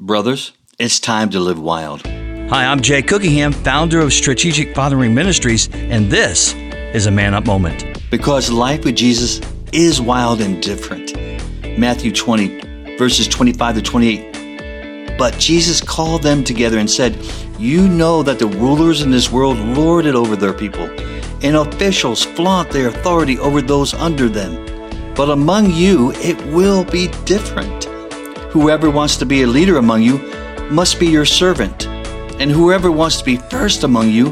Brothers, it's time to live wild. Hi, I'm Jay Cookingham, founder of Strategic Fathering Ministries, and this is a Man Up Moment. Because life with Jesus is wild and different. Matthew 20, verses 25 to 28. But Jesus called them together and said, You know that the rulers in this world lord it over their people, and officials flaunt their authority over those under them. But among you, it will be different. Whoever wants to be a leader among you must be your servant, and whoever wants to be first among you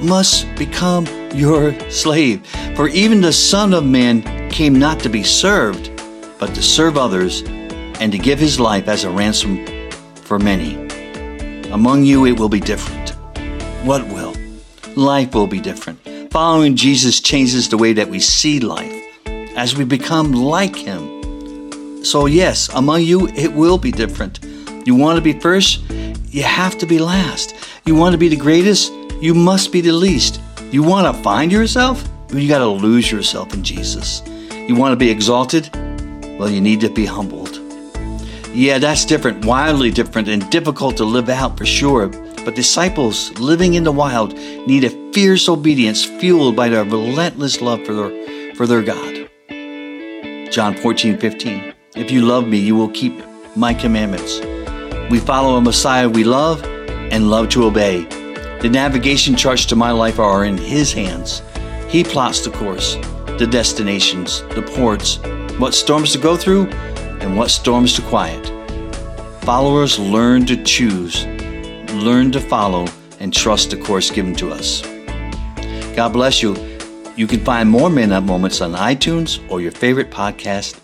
must become your slave. For even the Son of Man came not to be served, but to serve others, and to give his life as a ransom for many. Among you, it will be different. What will? Life will be different. Following Jesus changes the way that we see life as we become like him. So, yes, among you, it will be different. You want to be first? You have to be last. You want to be the greatest? You must be the least. You want to find yourself? You got to lose yourself in Jesus. You want to be exalted? Well, you need to be humbled. Yeah, that's different, wildly different, and difficult to live out for sure. But disciples living in the wild need a fierce obedience fueled by their relentless love for their, for their God. John 14, 15. If you love me, you will keep my commandments. We follow a Messiah we love and love to obey. The navigation charts to my life are in His hands. He plots the course, the destinations, the ports, what storms to go through, and what storms to quiet. Followers learn to choose, learn to follow, and trust the course given to us. God bless you. You can find more Man Up moments on iTunes or your favorite podcast